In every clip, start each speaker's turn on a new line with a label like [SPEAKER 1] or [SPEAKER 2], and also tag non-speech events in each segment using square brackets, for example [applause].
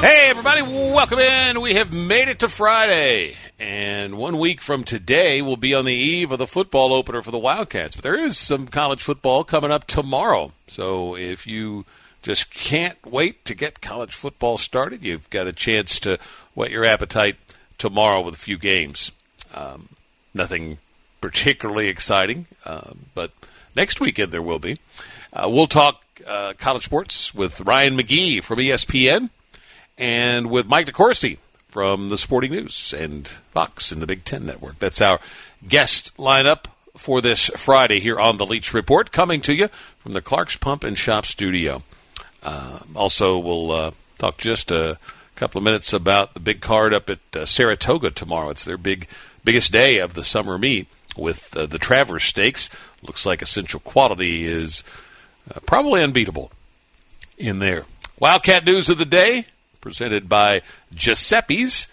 [SPEAKER 1] Hey, everybody, welcome in. We have made it to Friday. And one week from today, we'll be on the eve of the football opener for the Wildcats. But there is some college football coming up tomorrow. So if you just can't wait to get college football started, you've got a chance to whet your appetite tomorrow with a few games. Um, nothing particularly exciting, uh, but next weekend there will be. Uh, we'll talk uh, college sports with Ryan McGee from ESPN and with Mike DeCourcy from the Sporting News and Fox and the Big Ten Network. That's our guest lineup for this Friday here on the Leach Report, coming to you from the Clark's Pump and Shop studio. Uh, also, we'll uh, talk just a couple of minutes about the big card up at uh, Saratoga tomorrow. It's their big biggest day of the summer meet with uh, the Travers Stakes. Looks like Essential Quality is uh, probably unbeatable in there. Wildcat news of the day presented by Giuseppe's.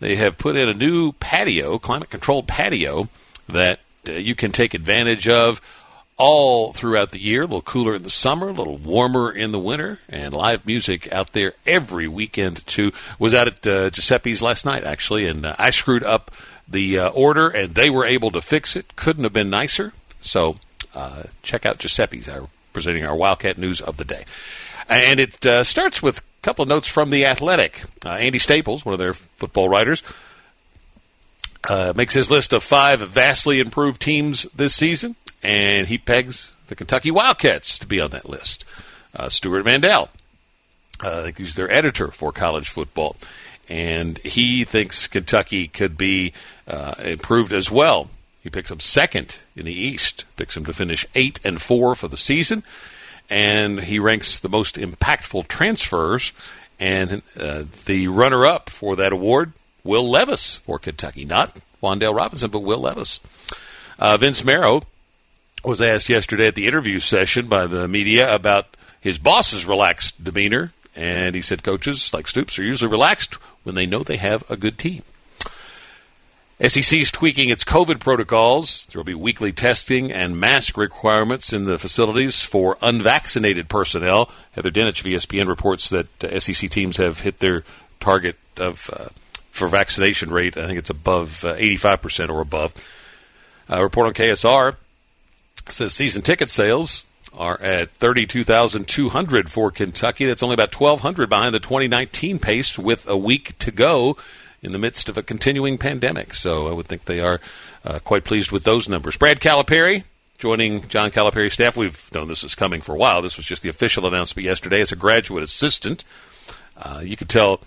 [SPEAKER 1] They have put in a new patio, climate controlled patio, that uh, you can take advantage of all throughout the year. A little cooler in the summer, a little warmer in the winter, and live music out there every weekend, too. Was out at uh, Giuseppe's last night, actually, and uh, I screwed up the uh, order, and they were able to fix it. Couldn't have been nicer. So uh, check out Giuseppe's, our, presenting our Wildcat news of the day. And it uh, starts with couple of notes from the Athletic. Uh, Andy Staples, one of their football writers, uh, makes his list of five vastly improved teams this season, and he pegs the Kentucky Wildcats to be on that list. Uh, Stewart Mandel, uh, he's their editor for college football, and he thinks Kentucky could be uh, improved as well. He picks them second in the East, picks them to finish eight and four for the season and he ranks the most impactful transfers. And uh, the runner up for that award, Will Levis for Kentucky. Not Wan'Dale Robinson, but Will Levis. Uh, Vince Marrow was asked yesterday at the interview session by the media about his boss's relaxed demeanor. And he said coaches like Stoops are usually relaxed when they know they have a good team. SEC is tweaking its COVID protocols. There will be weekly testing and mask requirements in the facilities for unvaccinated personnel. Heather Dinich of ESPN reports that uh, SEC teams have hit their target of uh, for vaccination rate. I think it's above uh, 85% or above. A report on KSR says season ticket sales are at 32,200 for Kentucky. That's only about 1,200 behind the 2019 pace with a week to go in the midst of a continuing pandemic. So I would think they are uh, quite pleased with those numbers. Brad Calipari joining John Calipari's staff. We've known this is coming for a while. This was just the official announcement yesterday as a graduate assistant. Uh, you could tell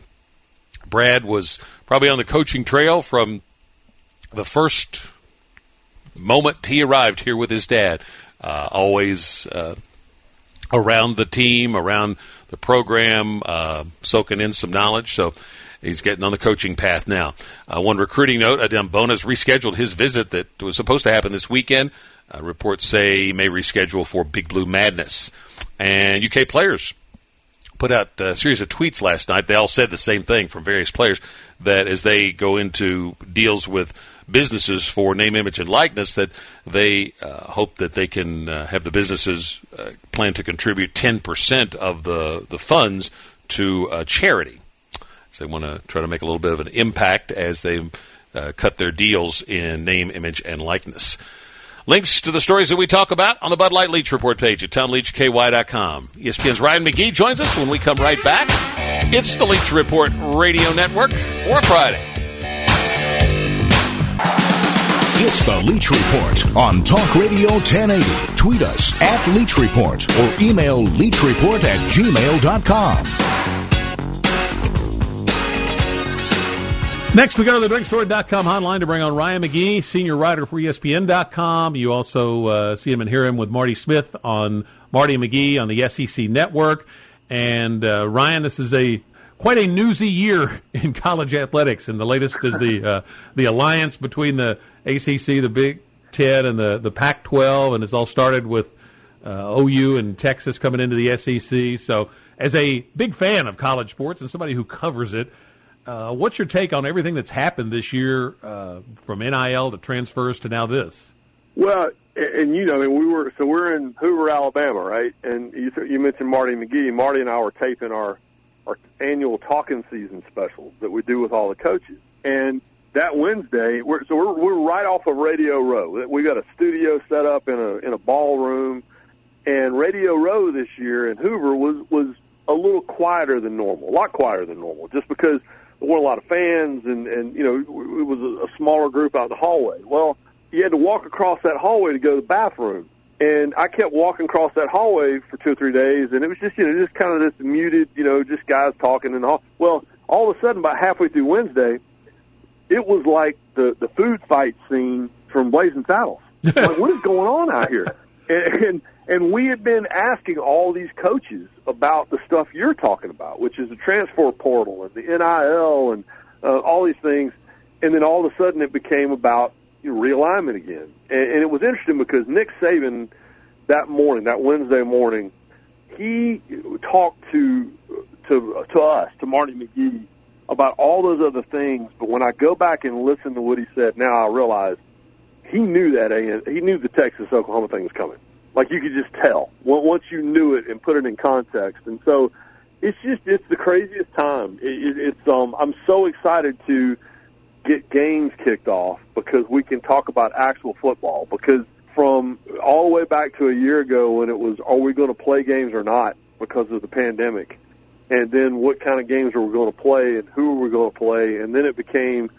[SPEAKER 1] Brad was probably on the coaching trail from the first moment he arrived here with his dad. Uh, always uh, around the team, around the program, uh, soaking in some knowledge. So He's getting on the coaching path now. Uh, one recruiting note: Adem Bona's rescheduled his visit that was supposed to happen this weekend. Uh, reports say he may reschedule for Big Blue Madness. And UK players put out a series of tweets last night. They all said the same thing from various players that as they go into deals with businesses for name, image, and likeness, that they uh, hope that they can uh, have the businesses uh, plan to contribute 10% of the, the funds to charity. So they want to try to make a little bit of an impact as they uh, cut their deals in name, image, and likeness. Links to the stories that we talk about on the Bud Light Leach Report page at TomLeachKY.com. ESPN's Ryan McGee joins us when we come right back. It's the Leach Report Radio Network for Friday.
[SPEAKER 2] It's the Leach Report on Talk Radio 1080. Tweet us at Leach Report or email leachreport at gmail.com.
[SPEAKER 3] Next, we go to the drinkstory.com hotline to bring on Ryan McGee, senior writer for ESPN.com. You also uh, see him and hear him with Marty Smith on Marty McGee on the SEC network. And uh, Ryan, this is a
[SPEAKER 1] quite a newsy year [laughs] in college athletics, and the latest is the uh, the alliance between the ACC, the Big Ten, and the the Pac-12, and it's all started with uh, OU and Texas coming into the SEC. So, as a big fan of college sports and somebody who covers it, uh, what's your take on everything that's happened this year, uh, from NIL to transfers to now this?
[SPEAKER 4] Well, and you know, I mean, we were so we're in Hoover, Alabama, right? And you, you mentioned Marty McGee. Marty and I were taping our our annual talking season special that we do with all the coaches. And that Wednesday, we're, so we're we're right off of Radio Row. We got a studio set up in a in a ballroom, and Radio Row this year in Hoover was was a little quieter than normal, a lot quieter than normal, just because there weren't a lot of fans, and and you know it was a, smaller group out in the hallway. Well you had to walk across that hallway to go to the bathroom. And I kept walking across that hallway for two or three days, and it was just, you know, just kind of this muted, you know, just guys talking and all. Well, all of a sudden, about halfway through Wednesday, it was like the the food fight scene from Blazing Saddles. [laughs] like, what is going on out here? And, and and we had been asking all these coaches about the stuff you're talking about, which is the transfer portal and the NIL and uh, all these things. And then all of a sudden, it became about realignment again. And, and it was interesting because Nick Saban that morning, that Wednesday morning, he talked to to to us, to Marty McGee, about all those other things. But when I go back and listen to what he said, now I realize he knew that he knew the Texas Oklahoma thing was coming. Like you could just tell once you knew it and put it in context. And so it's just it's the craziest time. It, it, it's um I'm so excited to get games kicked off because we can talk about actual football. Because from all the way back to a year ago when it was, are we going to play games or not because of the pandemic? And then what kind of games are we going to play and who are we going to play? And then it became,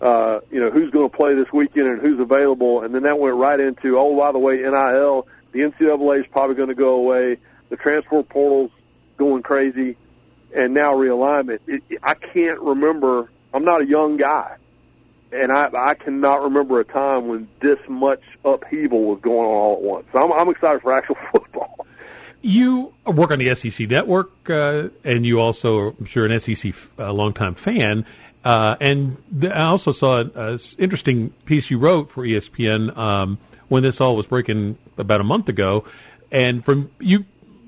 [SPEAKER 4] uh, you know, who's going to play this weekend and who's available. And then that went right into, oh, by the way, NIL, the NCAA is probably going to go away. The transfer portal's going crazy. And now realignment. It, I can't remember. I'm not a young guy and I, I cannot remember a time when this much upheaval was going on all at once. So I'm, I'm excited for actual [laughs] football.
[SPEAKER 1] You work on the SEC network, uh, and you also, I'm sure, an SEC uh, longtime fan. Uh, and I also saw an interesting piece you wrote for ESPN um, when this all was breaking about a month ago. And from you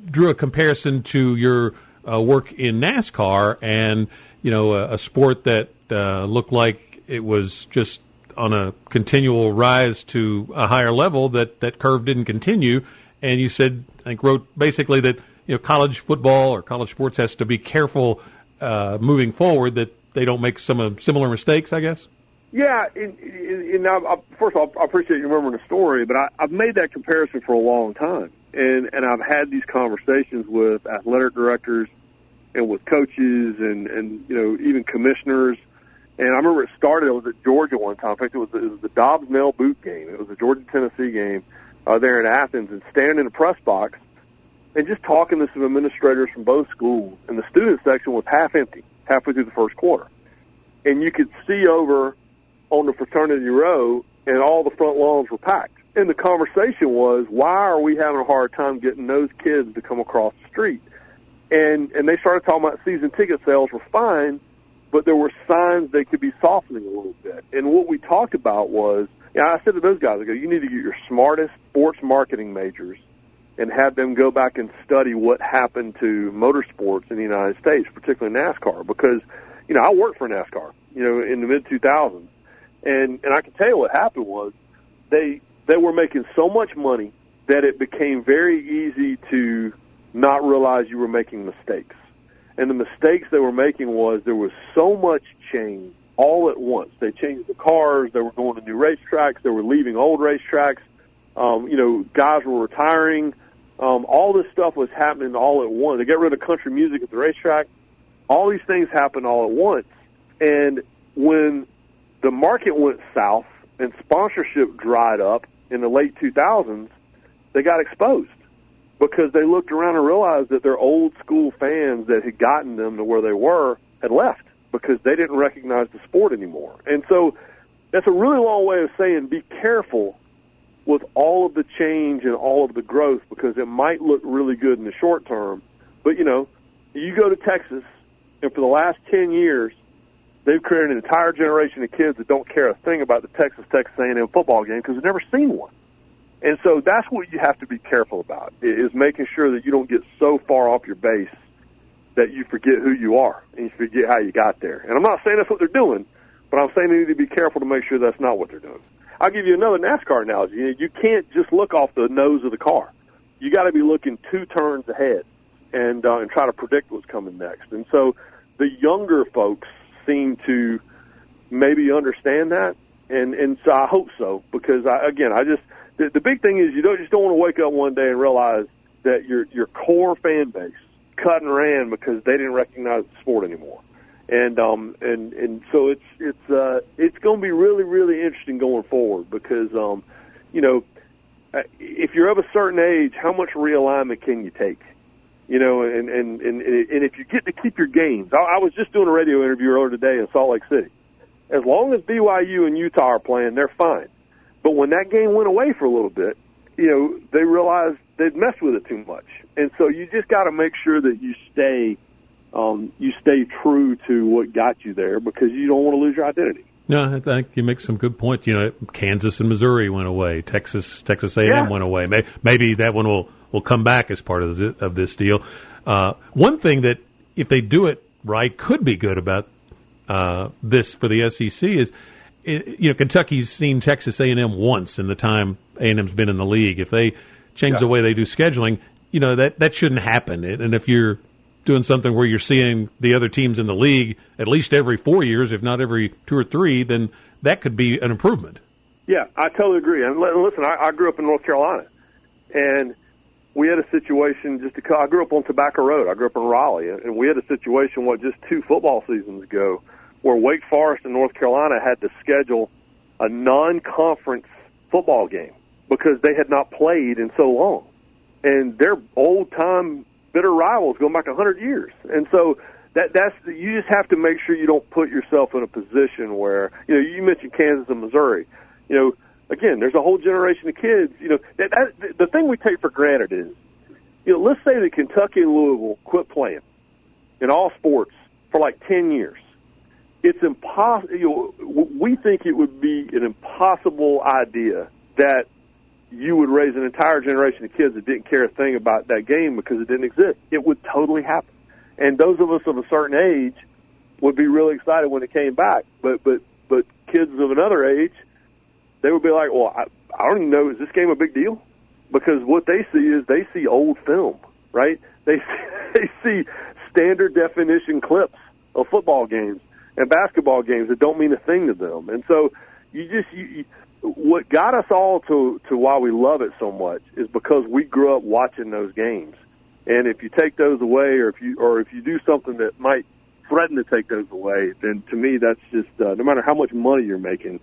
[SPEAKER 1] drew a comparison to your uh, work in NASCAR and you know a, a sport that uh, looked like it was just on a continual rise to a higher level that that curve didn't continue. And you said, I think, wrote basically that you know college football or college sports has to be careful uh, moving forward that they don't make some uh, similar mistakes. I guess.
[SPEAKER 4] Yeah, and, and I, I, first of all, I appreciate you remembering the story, but I, I've made that comparison for a long time, and and I've had these conversations with athletic directors and with coaches and and you know even commissioners and I remember it started. It was at Georgia one time. In fact, it was, it was the Dobbs Nail Boot game. It was a Georgia Tennessee game uh, there in Athens, and standing in the press box and just talking to some administrators from both schools. And the student section was half empty halfway through the first quarter, and you could see over on the fraternity row, and all the front lawns were packed. And the conversation was, why are we having a hard time getting those kids to come across the street? And and they started talking about season ticket sales were fine but there were signs they could be softening a little bit. And what we talked about was, yeah, I said to those guys, I go, you need to get your smartest sports marketing majors and have them go back and study what happened to motorsports in the United States, particularly NASCAR, because you know I worked for NASCAR, you know, in the mid 2000s, and and I can tell you what happened was they they were making so much money that it became very easy to not realize you were making mistakes. And the mistakes they were making was there was so much change all at once. They changed the cars. They were going to new racetracks. They were leaving old racetracks. Um, you know, guys were retiring. Um, all this stuff was happening all at once. They got rid of country music at the racetrack. All these things happened all at once. And when the market went south and sponsorship dried up in the late 2000s, they got exposed because they looked around and realized that their old school fans that had gotten them to where they were had left because they didn't recognize the sport anymore. And so that's a really long way of saying be careful with all of the change and all of the growth because it might look really good in the short term. But, you know, you go to Texas And for the last 10 years, they've created an entire generation of kids that don't care a thing about the Texas Texas A&M football game because they've never seen one. And so that's what you have to be careful about is making sure that you don't get so far off your base that you forget who you are and you forget how you got there. And I'm not saying that's what they're doing, but I'm saying they need to be careful to make sure that's not what they're doing. I'll give you another NASCAR analogy. You can't just look off the nose of the car. You got to be looking two turns ahead and uh, and try to predict what's coming next. And so the younger folks seem to maybe understand that, and and so I hope so because I, again I just the, the big thing is you don't just don't want to wake up one day and realize that your your core fan base cut and ran because they didn't recognize the sport anymore. And um and and so it's it's uh it's going to be really really interesting going forward because um you know uh, if you're of a certain age how much realignment can you take you know and and and and if you get to keep your games I, I was just doing a radio interview earlier today in Salt Lake City as long as BYU and Utah are playing they're fine but when that game went away for a little bit you know they realized they'd messed with it too much and so you just got to make sure that you stay um, you stay true to what got you there because you don't want to lose your identity.
[SPEAKER 1] No, I think you make some good points. You know, Kansas and Missouri went away. Texas, Texas A&M yeah. went away. Maybe that one will will come back as part of this, of this deal. Uh, one thing that, if they do it right, could be good about uh, this for the SEC is, you know, Kentucky's seen Texas A&M once in the time A&M's been in the league. If they change yeah. the way they do scheduling, you know that that shouldn't happen. And if you're doing something where you're seeing the other teams in the league at least every four years, if not every two or three, then that could be an improvement.
[SPEAKER 4] Yeah, I totally agree. And listen, I, I grew up in North Carolina, and we had a situation just to. I grew up on Tobacco Road. I grew up in Raleigh, and we had a situation what just two football seasons ago, where Wake Forest and North Carolina had to schedule a non-conference football game because they had not played in so long, and they're old-time bitter rivals going back a hundred years. And so that that's you just have to make sure you don't put yourself in a position where you know you mentioned Kansas and Missouri. You know, again, there's a whole generation of kids. You know, that, that the thing we take for granted is, you know, let's say that Kentucky and Louisville quit playing in all sports for like ten years. It's impossible. You know, we think it would be an impossible idea that you would raise an entire generation of kids that didn't care a thing about that game because it didn't exist. It would totally happen. And those of us of a certain age would be really excited when it came back. But but but kids of another age, they would be like, "Well, I, I don't even know. Is this game a big deal?" Because what they see is they see old film, right? They see, [laughs] they see standard definition clips of football games and basketball games that don't mean a thing to them. And so you just you, what got us all to to why we love it so much is because we grew up watching those games. And if you take those away, or if you or if you do something that might threaten to take those away, then to me that's just uh, no matter how much money you're making,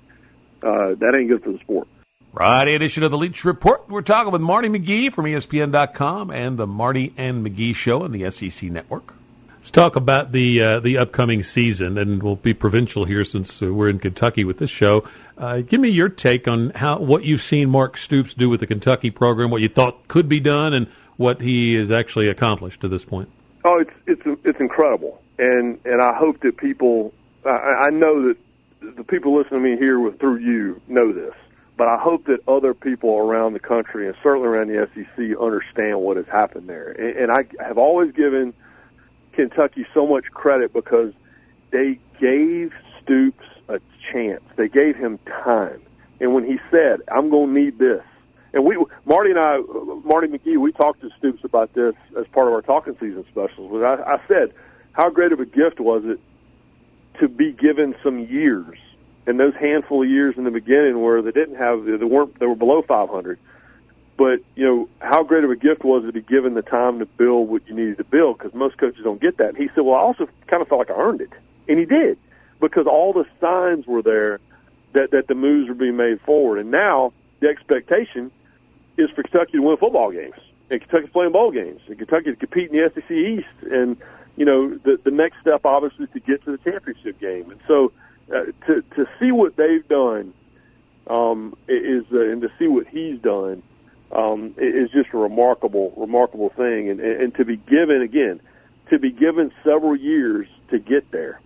[SPEAKER 4] that ain't good for the sport.
[SPEAKER 1] Friday edition of the Leach Report. We're talking with Marty McGee from ESPN.com and the Marty and McGee Show on the SEC Network. Let's talk about the uh, the upcoming season, and we'll be provincial here since uh, we're in Kentucky with this show. Uh, give me your take on how what you've seen Mark Stoops do with the Kentucky program, what you thought could be done, and what he has actually accomplished to this point.
[SPEAKER 4] Oh, it's it's it's incredible, and and I hope that people, I, I know that the people listening to me here with through you know this, but I hope that other people around the country and certainly around the SEC understand what has happened there. And, and I have always given Kentucky so much credit because they gave Stoops a chance. They gave him time. And when he said, "I'm going to need this," and we, Marty and I, Marty McGee, we talked to Stoops about this as part of our talking season specials. But I, I said, how great of a gift was it to be given some years, and those handful of years in the beginning where they didn't have, they weren't, they were below 500 but you know, how great of a gift was it to be given the time to build what you needed to build? Because most coaches don't get that. And he said, "Well, I also kind of felt like I earned it," and he did, because all the signs were there that that the moves were being made forward. And now the expectation is for Kentucky to win football games, and Kentucky's playing bowl games, and Kentucky to compete in the SEC East, and you know, the the next step obviously is to get to the championship game. And so, uh, to to see what they've done um, is, uh, and to see what he's done um, is just a remarkable, remarkable thing. And, and to be given again, to be given several years to get there.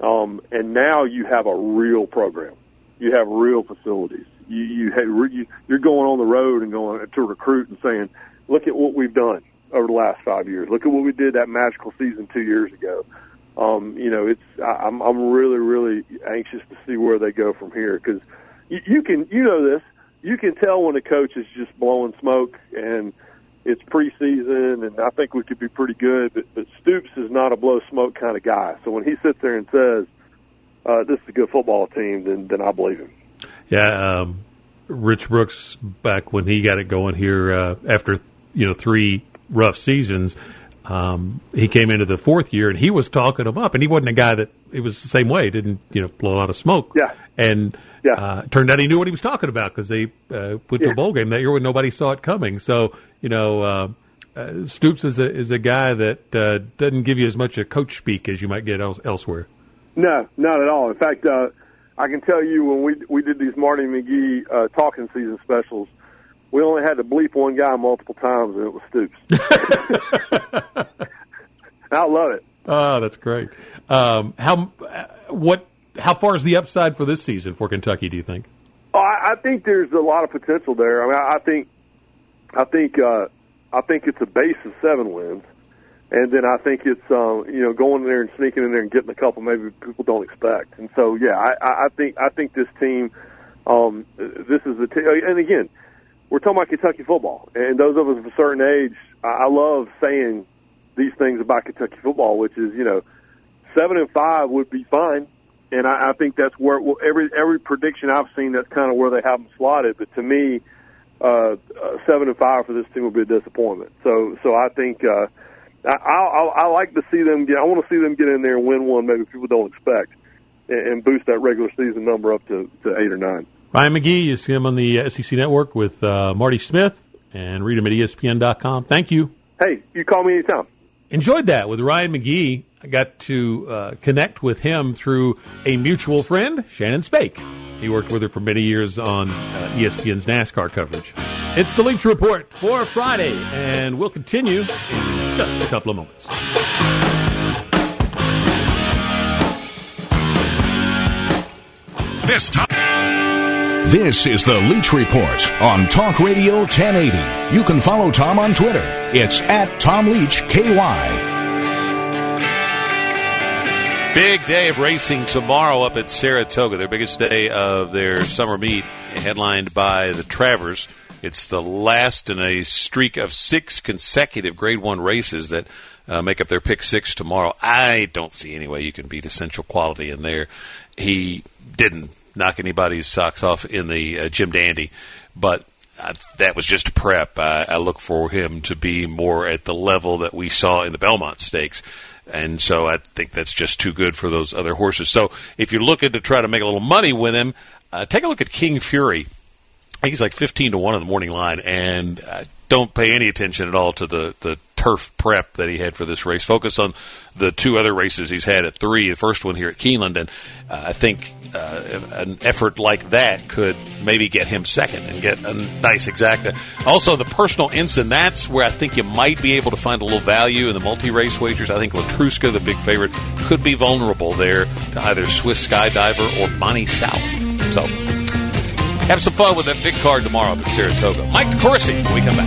[SPEAKER 4] Um, and now you have a real program. You have real facilities. You you, have, you you're going on the road and going to recruit and saying, look at what we've done over the last five years. Look at what we did that magical season two years ago. Um, you know, it's I'm I'm really really anxious to see where they go from here because you, you can you know this you can tell when a coach is just blowing smoke and it's preseason and I think we could be pretty good, but, but Stoops is not a blow smoke kind of guy. So when he sits there and says, uh, this is a good football team, then, then I believe him.
[SPEAKER 3] Yeah. Um, Rich Brooks, back when he got it going here, uh, after, you know, three rough seasons, um, he came into the fourth year and he was talking him up and he wasn't a guy that it was the same way. Didn't, you know, blow a lot of smoke.
[SPEAKER 4] Yeah.
[SPEAKER 3] And,
[SPEAKER 4] yeah.
[SPEAKER 3] Uh, turned out he knew what he was talking about because they uh, went to
[SPEAKER 4] Yeah.
[SPEAKER 3] a bowl game that year when nobody saw it coming. So you know, uh, uh, Stoops is a is a guy that uh, doesn't give you as much a coach speak as you might get else, elsewhere.
[SPEAKER 4] No, not at all. In fact, uh, I can tell you when we we did these Marty McGee uh, talking season specials, we only had to bleep one guy multiple times, and it was Stoops. [laughs] I love it.
[SPEAKER 3] Oh, that's great. Um, how uh, what how far is the upside for this season for Kentucky? Do you think?
[SPEAKER 4] Oh, I, I think there's a lot of potential there. I mean, I, I think, I think, uh, I think it's a base of seven wins, and then I think it's, um, you know, going in there and sneaking in there and getting a couple maybe people don't expect. And so, yeah, I, I I think, I think this team, um, this is the team. And again, we're talking about Kentucky football, and those of us of a certain age, I, love saying these things about Kentucky football, which is, you know, seven and five would be fine and I, I think that's where well, every every prediction I've seen that's kind of where they have them slotted. But to me, uh, uh, seven and five for this team will be a disappointment. So so I think uh, I, I I like to see them get. I want to see them get in there and win one. Maybe people don't expect, and, and boost that regular season number up to, to eight or nine.
[SPEAKER 3] Ryan McGee, you see him on the SEC Network with uh, Marty Smith, and read him at ESPN.com. Thank you.
[SPEAKER 4] Hey, you call me anytime.
[SPEAKER 3] enjoyed that with Ryan McGee. I got to uh, connect with him through a mutual friend, Shannon Spake. He worked with her for many years on uh, ESPN's NASCAR coverage. It's the Leach Report for Friday, and we'll continue in just a couple of moments.
[SPEAKER 5] This time.
[SPEAKER 2] This is the Leach Report on Talk Radio 1080. You can follow Tom on Twitter. It's at Tom Leach KY.
[SPEAKER 1] Big day of racing tomorrow up at Saratoga, their biggest day of their summer meet, headlined by the Travers. It's the last in a streak of six consecutive Grade One races that uh, make up their pick six tomorrow. I don't see any way you can beat Essential Quality in there. He didn't knock anybody's socks off in the uh, Jim Dandy, but uh, that was just prep. I, I look for him to be more at the level that we saw in the Belmont Stakes. And so I think that's just too good for those other horses. So if you're looking to try to make a little money with him, uh, take a look at King Fury. I think he's like 15 to 1 on the morning line, and uh, don't pay any attention at all to the, the turf prep that he had for this race. Focus on the two other races he's had at three, the first one here at Keeneland, and uh, I think uh, an effort like that could maybe get him second and get a nice exacta. Also, the Personal Ensign, that's where I think you might be able to find a little value in the multi race wagers. I think Letruska, the big favorite, could be vulnerable there to either Swiss Skydiver or Bonny South. So, have some fun with that big card tomorrow up at Saratoga. Mike DeCourcy when we come back.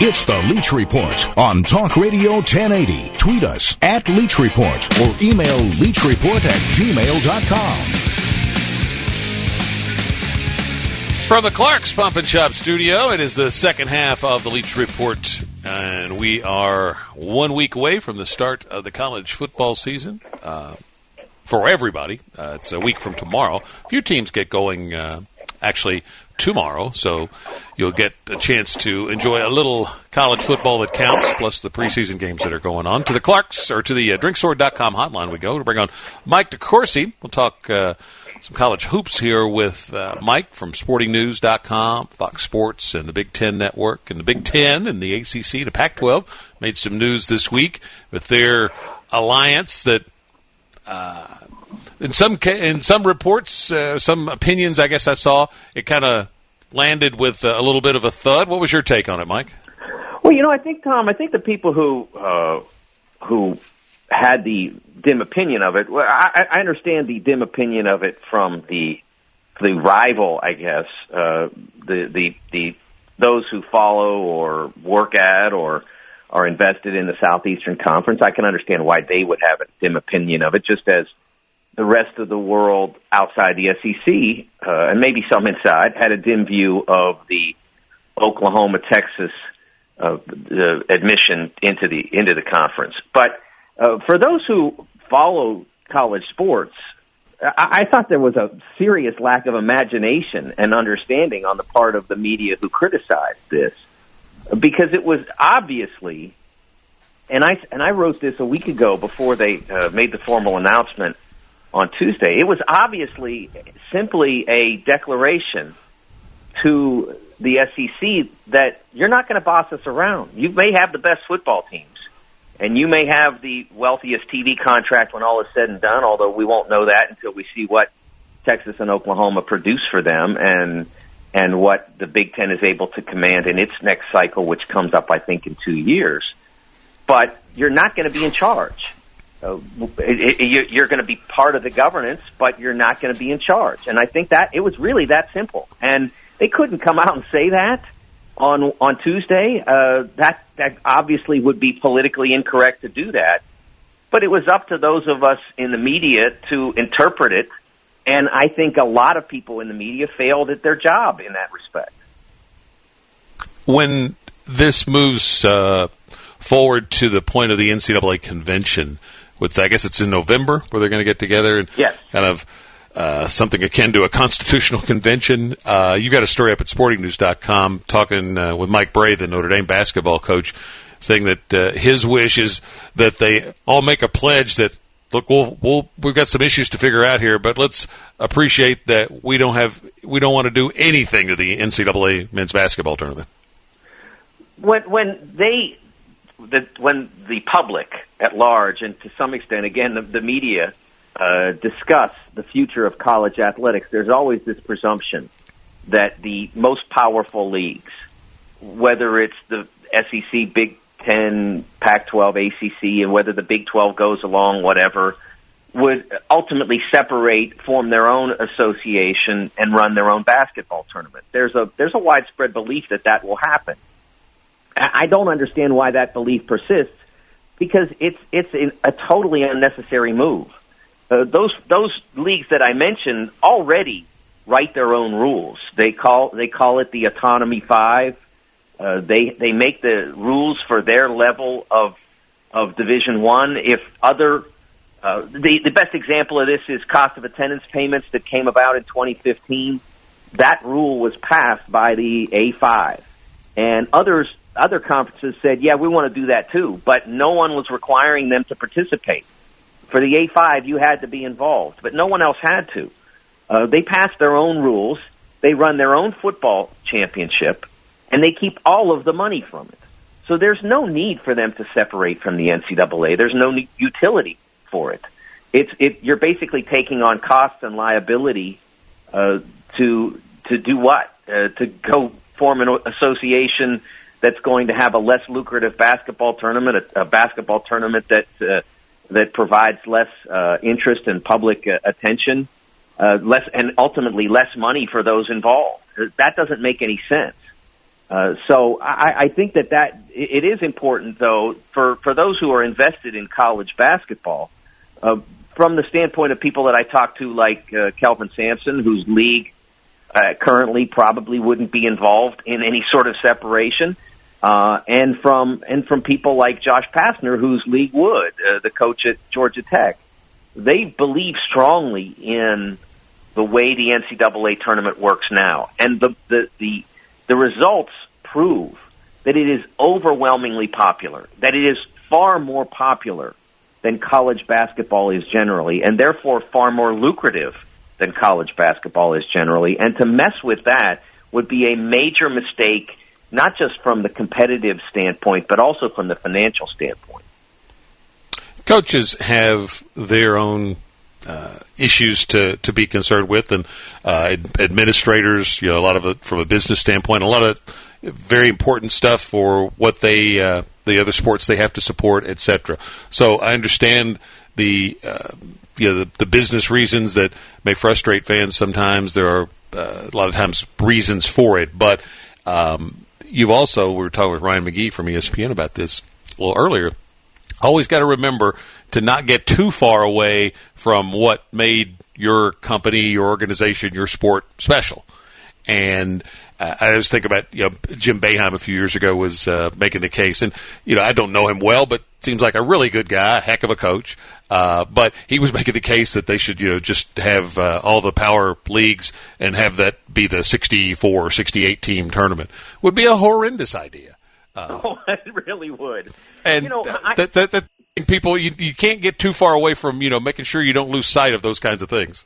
[SPEAKER 2] It's the Leach Report on Talk Radio 1080. Tweet us at Leach Report or email leachreport at gmail.com.
[SPEAKER 1] From the Clark's Pump and Shop studio, it is the second half of the Leach Report, and we are one week away from the start of the college football season. Uh, for everybody, uh, it's a week from tomorrow. A few teams get going uh, actually tomorrow, so you'll get a chance to enjoy a little college football that counts, plus the preseason games that are going on. To the Clarks, or to the uh, drinksword.com hotline we go to bring on Mike DeCourcy. We'll talk uh, some college hoops here with uh, Mike from sportingnews.com, Fox Sports, and the Big Ten Network, and the Big Ten and the ACC, the Pac 12 made some news this week with their alliance that in some in some reports, uh, some opinions, I guess I saw it kind of landed with uh, a little bit of a thud. What was your take on it, Mike?
[SPEAKER 6] Well, you know, I think Tom, I think the people who uh, who had the dim opinion of it. Well, I, I understand the dim opinion of it from the the rival, I guess, uh, the the the those who follow or work at or are invested in the Southeastern Conference. I can understand why they would have a dim opinion of it, just as the rest of the world outside the SEC uh, and maybe some inside had a dim view of the Oklahoma Texas uh, the admission into the into the conference. But uh, for those who follow college sports, I, I thought there was a serious lack of imagination and understanding on the part of the media who criticized this, because it was obviously, and I and I wrote this a week ago before they uh, made the formal announcement on Tuesday. It was obviously simply a declaration to the SEC that you're not going to boss us around. You may have the best football teams, and you may have the wealthiest TV contract when all is said and done. Although we won't know that until we see what Texas and Oklahoma produce for them, and and what the Big Ten is able to command in its next cycle, which comes up, I think, in two years. But you're not going to be in charge. Uh, you're going to be part of the governance, but you're not going to be in charge. And I think that it was really that simple. And they couldn't come out and say that on on Tuesday. Uh, that that obviously would be politically incorrect to do that. But it was up to those of us in the media to interpret it, and I think a lot of people in the media failed at their job in that respect.
[SPEAKER 1] When this moves uh, forward to the point of the NCAA convention, which I guess it's in November, where they're going to get together and
[SPEAKER 6] yes.
[SPEAKER 1] kind of uh, something akin to a constitutional [laughs] convention. Uh, you got a story up at sportingnews.com talking uh, with Mike Brey, the Notre Dame basketball coach, saying that uh, his wish is that they all make a pledge that look, we'll, we'll, we've got some issues to figure out here, but let's appreciate that we don't have we don't want to do anything to the NCAA men's basketball tournament.
[SPEAKER 6] When when they the, when the public at large and to some extent again the, the media uh, discuss the future of college athletics, there's always this presumption that the most powerful leagues, whether it's the SEC, Big Ten, Pac-12, ACC, and whether the Big 12 goes along, whatever, would ultimately separate, form their own association, and run their own basketball tournament. There's a there's a widespread belief that that will happen. I don't understand why that belief persists because it's it's a totally unnecessary move. Uh, those those leagues that I mentioned already write their own rules. They call they call it the autonomy five. Uh, they they make the rules for their level of of Division One. If other uh, the the best example of this is cost of attendance payments that came about in 2015. That rule was passed by the A5, and others other conferences said, "Yeah, we want to do that too," but no one was requiring them to participate for the A5, you had to be involved, but no one else had to. Uh, they passed their own rules. They run their own football championship, and they keep all of the money from it. So there's no need for them to separate from the NCAA. There's no utility for it. It's it. You're basically taking on costs and liability uh, to to do what? Uh, to go form an association that's going to have a less lucrative basketball tournament, a, a basketball tournament that uh, that provides less uh, interest and public uh, attention, uh, less and ultimately less money for those involved. That doesn't make any sense. Uh, so I, I think that that it is important, though, for for those who are invested in college basketball. Uh, from the standpoint of people that I talk to, like uh, Kelvin Sampson, whose league uh, currently probably wouldn't be involved in any sort of separation, uh, and from and from people like Josh Pastner, who's league would, uh, the coach at Georgia Tech. They believe strongly in the way the NCAA tournament works now, and the the the, the results prove that it is overwhelmingly popular. That it is far more popular than college basketball is generally, and therefore far more lucrative than college basketball is generally. And to mess with that would be a major mistake not just from the competitive standpoint, but also from the financial standpoint.
[SPEAKER 1] Coaches have their own uh, issues to, to be concerned with, and uh, administrators, you know, a lot of it from a business standpoint, a lot of very important stuff for what they uh, the other sports they have to support, etc. So I understand the uh, you know the, the business reasons that may frustrate fans. Sometimes there are uh, a lot of times reasons for it, but um, you've also we were talking with Ryan McGee from ESPN about this a little earlier. Always got to remember to not get too far away from what made your company, your organization, your sport special. And uh, I was thinking about you know Jim Boeheim a few years ago was uh, making the case, and you know I don't know him well, but seems like a really good guy, a heck of a coach. Uh, but he was [laughs] making the case that they should you know just have uh, all the power leagues and have that be the 64 or 68 team tournament would be a horrendous idea.
[SPEAKER 6] Uh, [laughs] oh, it really would.
[SPEAKER 1] And
[SPEAKER 6] you know,
[SPEAKER 1] I, that, that, that people you, you can't get too far away from you know making sure you don't lose sight of those kinds of things.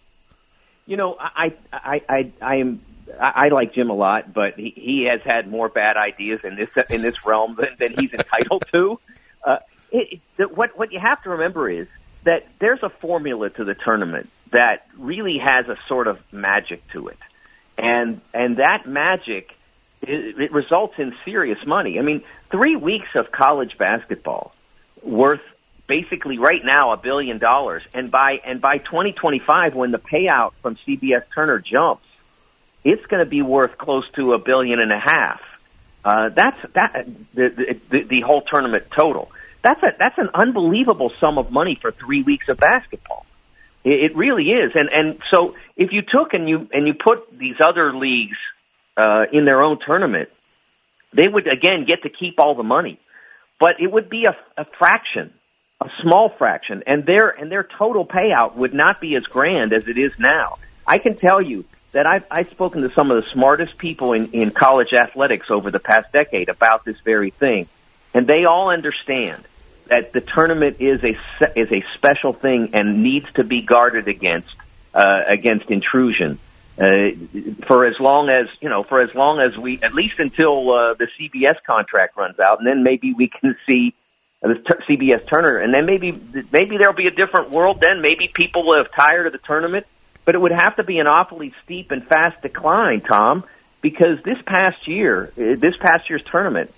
[SPEAKER 6] You know, I I I, I am I, like Jim a lot, but he, he has had more bad ideas in this in this realm than, than he's entitled to. Uh, it, it, what what you have to remember is that there's a formula to the tournament that really has a sort of magic to it, and and that magic it, it results in serious money. I mean, three weeks of college basketball worth basically right now a billion dollars, and by and by 2025, when the payout from CBS Turner jumps it's going to be worth close to a billion and a half. Uh, that's that the, the the whole tournament total. That's a that's an unbelievable sum of money for three weeks of basketball. It, it really is, and and so if you took and you and you put these other leagues uh, in their own tournament, they would again get to keep all the money, but it would be a, a fraction, a small fraction, and their and their total payout would not be as grand as it is now. I can tell you that I've, I've spoken to some of the smartest people in, in college athletics over the past decade about this very thing, and they all understand that the tournament is a is a special thing and needs to be guarded against uh, against intrusion. Uh, for as long as you know, for as long as we, at least until uh, the CBS contract runs out, and then maybe we can see uh, the t- CBS Turner, and then maybe maybe there'll be a different world. Then maybe people will have tired of the tournament but it would have to be an awfully steep and fast decline, Tom, because this past year, uh, this past year's tournament,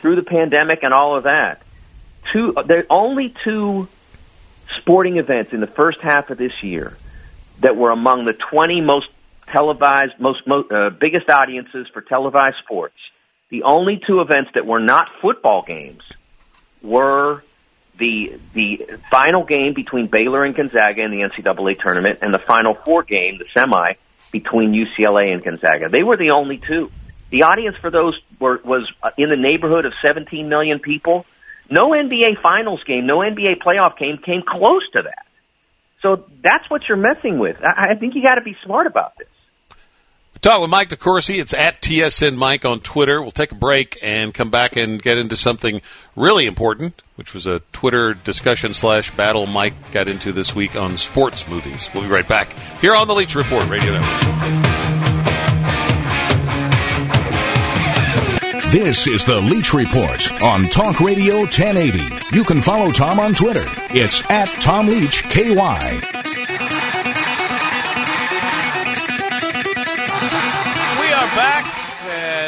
[SPEAKER 6] through the pandemic and all of that, two there only two sporting events in the first half of this year that were among the 20 most televised, most, most uh, biggest audiences for televised sports. The only two events that were not football games were the the final game between Baylor and Gonzaga in the NCAA tournament, and the Final Four game, the semi between UCLA and Gonzaga. They were the only two. The audience for those were, was in the neighborhood of 17 million people. No NBA Finals game, no NBA playoff game came close to that. So that's what you're messing with. I, I think you got to be smart about this.
[SPEAKER 1] Talk with Mike DeCourcy. It's at TSN Mike on Twitter. We'll take a break and come back and get into something really important, which was a Twitter discussion slash battle Mike got into this week on sports movies. We'll be right back here on the Leach Report Radio Network.
[SPEAKER 2] This is the Leach Report on Talk Radio 1080. You can follow Tom on Twitter. It's at Tom Leach KY.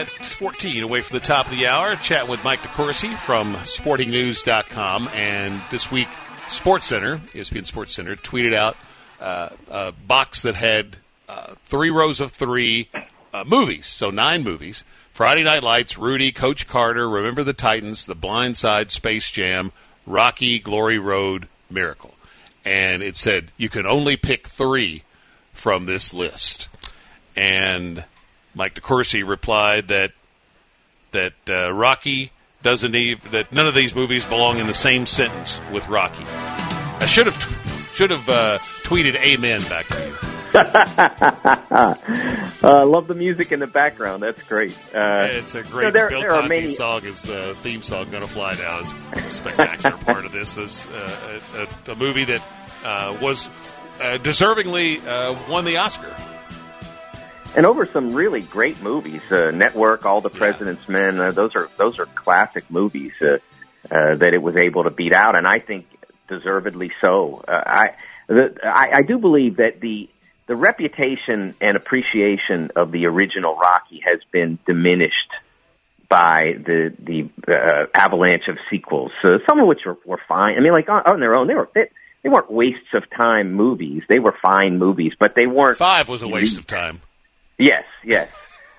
[SPEAKER 1] 14 away from the top of the hour, chatting with Mike DeCourcy from sportingnews.com. And this week, Sports Center, ESPN Sports Center, tweeted out uh, a box that had uh, three rows of three uh, movies, so nine movies. Friday Night Lights, Rudy, Coach Carter, Remember the Titans, The Blind Side, Space Jam, Rocky, Glory Road, Miracle. And it said you can only pick three from this list. And Mike DeCourcy replied that that uh, Rocky doesn't even that none of these movies belong in the same sentence with Rocky. I should have t- should have uh, tweeted "Amen" back to you. [laughs]
[SPEAKER 6] uh, love the music in the background. That's great.
[SPEAKER 1] Uh, it's a great there, Bill Conti many... song. His uh, theme song, "Gonna Fly Now," is a spectacular [laughs] part of this. Is uh, a, a, movie that uh, was uh, deservingly won the Oscar
[SPEAKER 6] and over some really great movies. Uh, Network, All the President's yeah. Men. Uh, those are those are classic movies uh, uh, that it was able to beat out, and I think deservedly so. Uh, I, the, I I do believe that the the reputation and appreciation of the original Rocky has been diminished by the the uh, avalanche of sequels. So some of which were, were fine. I mean, like on, on their own, they were they, they weren't wastes of time movies. They were fine movies, but they weren't.
[SPEAKER 1] Five was a waste of time.
[SPEAKER 6] Yes, yes.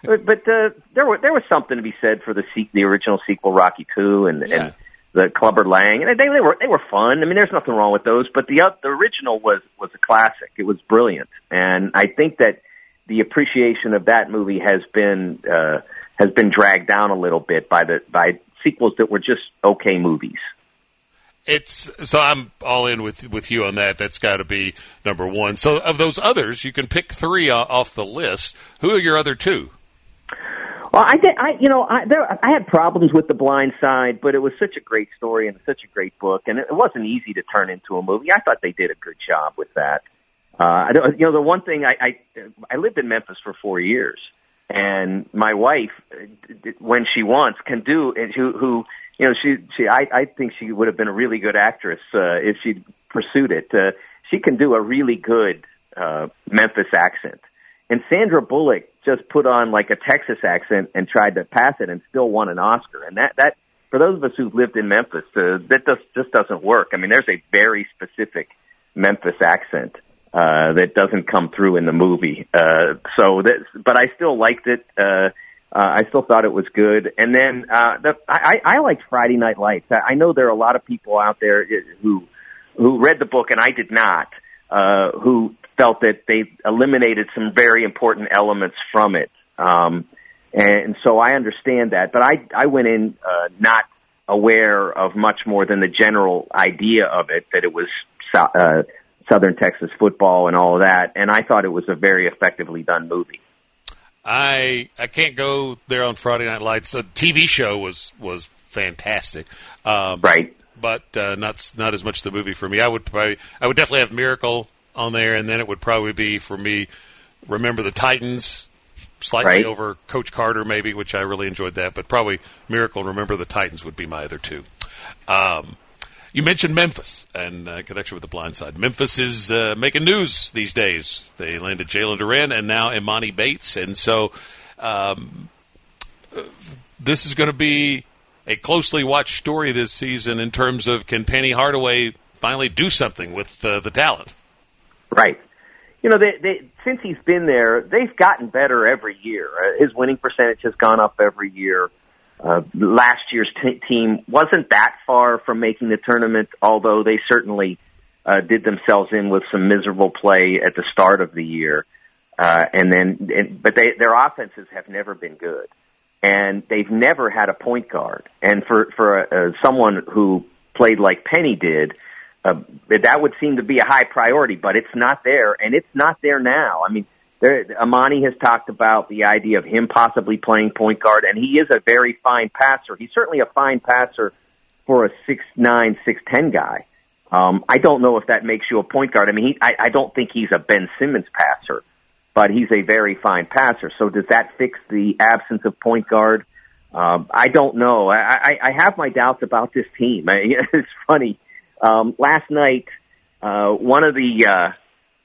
[SPEAKER 6] but but uh, there were there was something to be said for the se- the original sequel, Rocky Two, and
[SPEAKER 1] Yeah.
[SPEAKER 6] and the Clubber Lang, and they they were they were fun. I mean, there's nothing wrong with those, but the oth- the original was was a classic. It was brilliant, and I think that the appreciation of that movie has been uh, has been dragged down a little bit by the by sequels that were just okay movies.
[SPEAKER 1] It's so I'm all in with with you on that. That's got to be number one. So of those others, you can pick three off the list. Who are your other two?
[SPEAKER 6] Well, I did. I you know I there I had problems with The Blind Side, but it was such a great story and such a great book, and it wasn't easy to turn into a movie. I thought they did a good job with that. Uh, I don't, you know, the one thing I, I I lived in Memphis for four years, and my wife, uh, when she wants, can do and who who you know she she I I think she would have been a really good actress uh, if she'd pursued it. Uh, she can do a really good uh, Memphis accent. And Sandra Bullock just put on like a Texas accent and tried to pass it and still won an Oscar. And that that for those of us who've lived in Memphis, uh, that just just doesn't work. I mean, there's a very specific Memphis accent uh, that doesn't come through in the movie. Uh, so that, but I still liked it. Uh, I still thought it was good. And then uh, the, I, I liked Friday Night Lights. I I know there are a lot of people out there who who read the book, and I did not, uh, who felt that they eliminated some very important elements from it. Um, and so I understand that, but I I went in uh, not aware of much more than the general idea of it that it was uh, Southern Texas football and all of that, and I thought it was a very effectively done movie.
[SPEAKER 1] I I can't go there on Friday Night Lights. The TV show was was fantastic, um,
[SPEAKER 6] Right.
[SPEAKER 1] But uh, not not as much the movie for me. I would probably I would definitely have Miracle on there, and then it would probably be for me. Remember the Titans, slightly
[SPEAKER 6] Right.
[SPEAKER 1] over Coach Carter, maybe, which I really enjoyed that. But probably Miracle and Remember the Titans would be my other two. Um, you mentioned Memphis and uh, connection with the blind side. Memphis is uh, making news these days. They landed Jalen Duren and now Emoni Bates, and so um, uh, this is going to be a closely watched story this season in terms of can Penny Hardaway finally do something with uh, the talent.
[SPEAKER 6] Right. You know, they, they since he's been there, they've gotten better every year. Uh, his winning percentage has gone up every year. Uh, last year's t- team wasn't that far from making the tournament, although they certainly uh, did themselves in with some miserable play at the start of the year. Uh, and then, and, but they, their offenses have never been good, and they've never had a point guard. And for for uh, someone who played like Penny did, uh, that would seem to be a high priority, but it's not there, and it's not there now. I mean, there, Emoni has talked about the idea of him possibly playing point guard, and he is a very fine passer. He's certainly a fine passer for a six nine, six ten guy. Um, I don't know if that makes you a point guard. I mean, he, I, I don't think he's a Ben Simmons passer, but he's a very fine passer. So does that fix the absence of point guard? Um, I don't know. I, I, I have my doubts about this team. [laughs] I, it's funny. Um, last night, uh, one of the uh,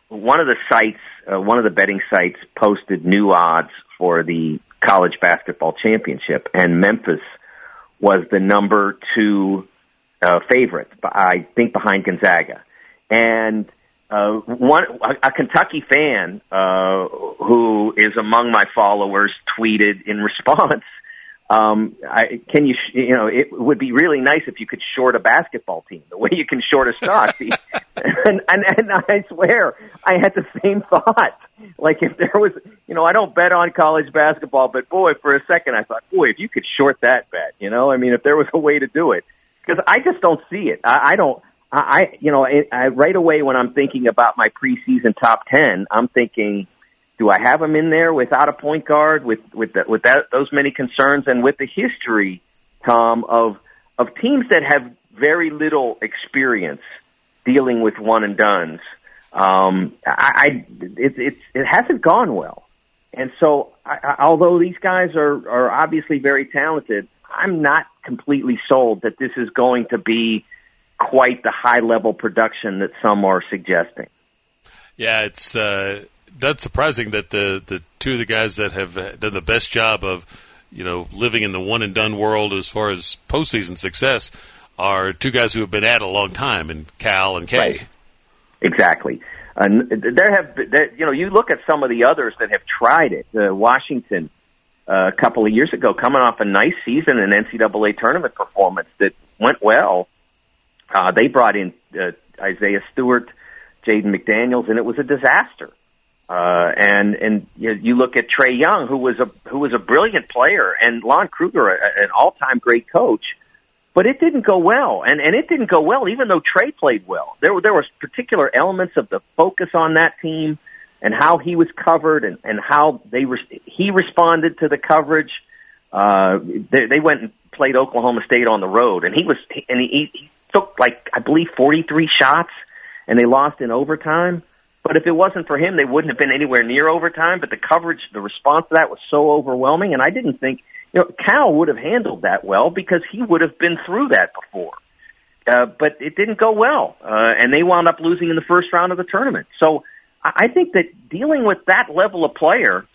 [SPEAKER 6] one of the sites, uh, one of the betting sites, posted new odds for the college basketball championship, and Memphis was the number two uh, favorite. I think behind Gonzaga, and uh, one a, a Kentucky fan uh, who is among my followers tweeted in [laughs] response. Um, I, can you, sh- you know, it would be really nice if you could short a basketball team the way you can short a stock. [laughs] and, and, and I swear I had the same thought. Like if there was, you know, I don't bet on college basketball, but boy, for a second I thought, boy, if you could short that bet, you know, I mean, if there was a way to do it, because I just don't see it. I, I don't, I, I you know, I, I right away when I'm thinking about my preseason top ten, I'm thinking, do I have him in there without a point guard with with the, with that those many concerns and with the history, Tom, of of teams that have very little experience dealing with one and duns. Um, I, I it, it it hasn't gone well, and so I, I, although these guys are are obviously very talented, I'm not completely sold that this is going to be quite the high level production that some are suggesting.
[SPEAKER 1] Yeah, it's uh, that's surprising that the the two of the guys that have done the best job of you know, living in the one and done world as far as postseason success are two guys who have been at it a long time, and Cal and K.
[SPEAKER 6] Right. Exactly. And there have, there, you know, you look at some of the others that have tried it. Uh, Washington, uh, a couple of years ago, coming off a nice season and NCAA tournament performance that went well. Uh, they brought in uh, Isaiah Stewart, Jaden McDaniels, and it was a disaster. Uh, and and you, you look at Trae Young, who was a who was a brilliant player, and Lon Kruger, a, an all-time great coach, but it didn't go well, and and it didn't go well, even though Trae played well. There were there was particular elements of the focus on that team, and how he was covered, and and how they re- he responded to the coverage. Uh, they, they went and played Oklahoma State on the road, and he was and he, he took like I believe 43 shots, and they lost in overtime. But if it wasn't for him, they wouldn't have been anywhere near overtime. But the coverage, the response to that was so overwhelming, and I didn't think you know Cal would have handled that well because he would have been through that before. Uh, but it didn't go well, uh, and they wound up losing in the first round of the tournament. So I think that dealing with that level of player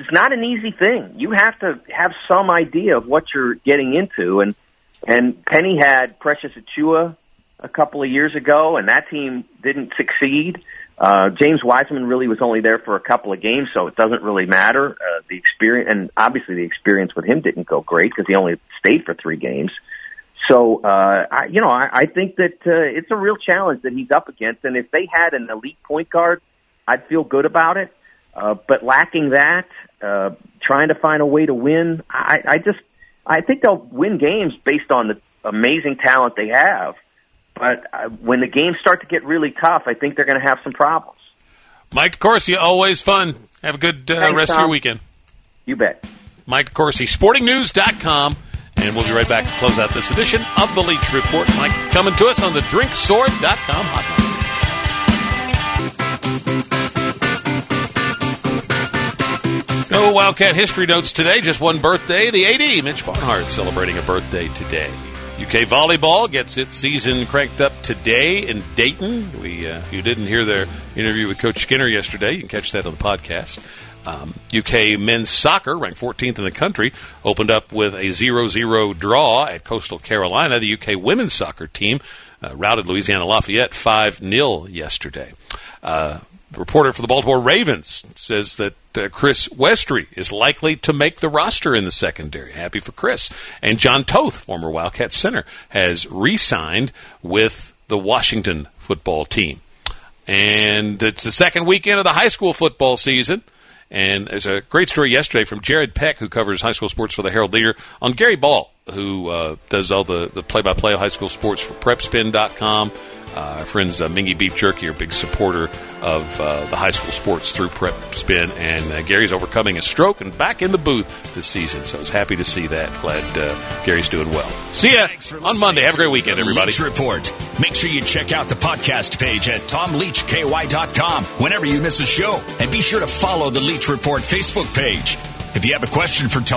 [SPEAKER 6] is not an easy thing. You have to have some idea of what you're getting into, and and Penny had Precious Achiuwa a couple of years ago, and that team didn't succeed. Uh, James Wiseman really was only there for a couple of games, so it doesn't really matter. Uh, the experience, and obviously the experience with him didn't go great because he only stayed for three games. So, uh, I, you know, I, I think that uh, it's a real challenge that he's up against, and if they had an elite point guard, I'd feel good about it. Uh, but lacking that, uh, trying to find a way to win, I, I just, I think they'll win games based on the amazing talent they have. But uh, when the games start to get really tough, I think they're going to have some problems.
[SPEAKER 1] Mike DeCourcy, always fun. Have a good uh,
[SPEAKER 6] Thanks,
[SPEAKER 1] rest
[SPEAKER 6] Tom.
[SPEAKER 1] of your weekend.
[SPEAKER 6] You bet.
[SPEAKER 1] Mike DeCourcy, sportingnews.com. And we'll be right back to close out this edition of the Leach Report. Mike coming to us on the drinksword.com hotline. No Wildcat history notes today, just one birthday. The AD, Mitch Barnhart, celebrating a birthday today. UK volleyball gets its season cranked up today in Dayton. We, uh, if you didn't hear their interview with Coach Skinner yesterday, you can catch that on the podcast. Um, UK men's soccer, ranked 14th in the country, opened up with a 0-0 draw at Coastal Carolina. The UK women's soccer team uh, routed Louisiana Lafayette 5-0 yesterday. Uh, reporter for the Baltimore Ravens says that uh, Chris Westry is likely to make the roster in the secondary. Happy for Chris. And Jon Toth, former Wildcat center, has re-signed with the Washington football team. And it's the second weekend of the high school football season. And there's a great story yesterday from Jared Peck, who covers high school sports for the Herald Leader, on Gary Ball, who uh, does all the, the play-by-play of high school sports for PrepSpin.com. Uh, our friends uh, Mingua Beef Jerky are a big supporter of uh, the high school sports through Prep Spin, and uh, Gary's overcoming a stroke and back in the booth this season. So I was happy to see that. Glad uh, Gary's doing well. See ya on Monday. Have a great weekend, everybody.
[SPEAKER 5] Leach Report. Make sure you check out the podcast page at tomleachky.com whenever you miss a show. And be sure to follow the Leach Report Facebook page. If you have a question for Tom,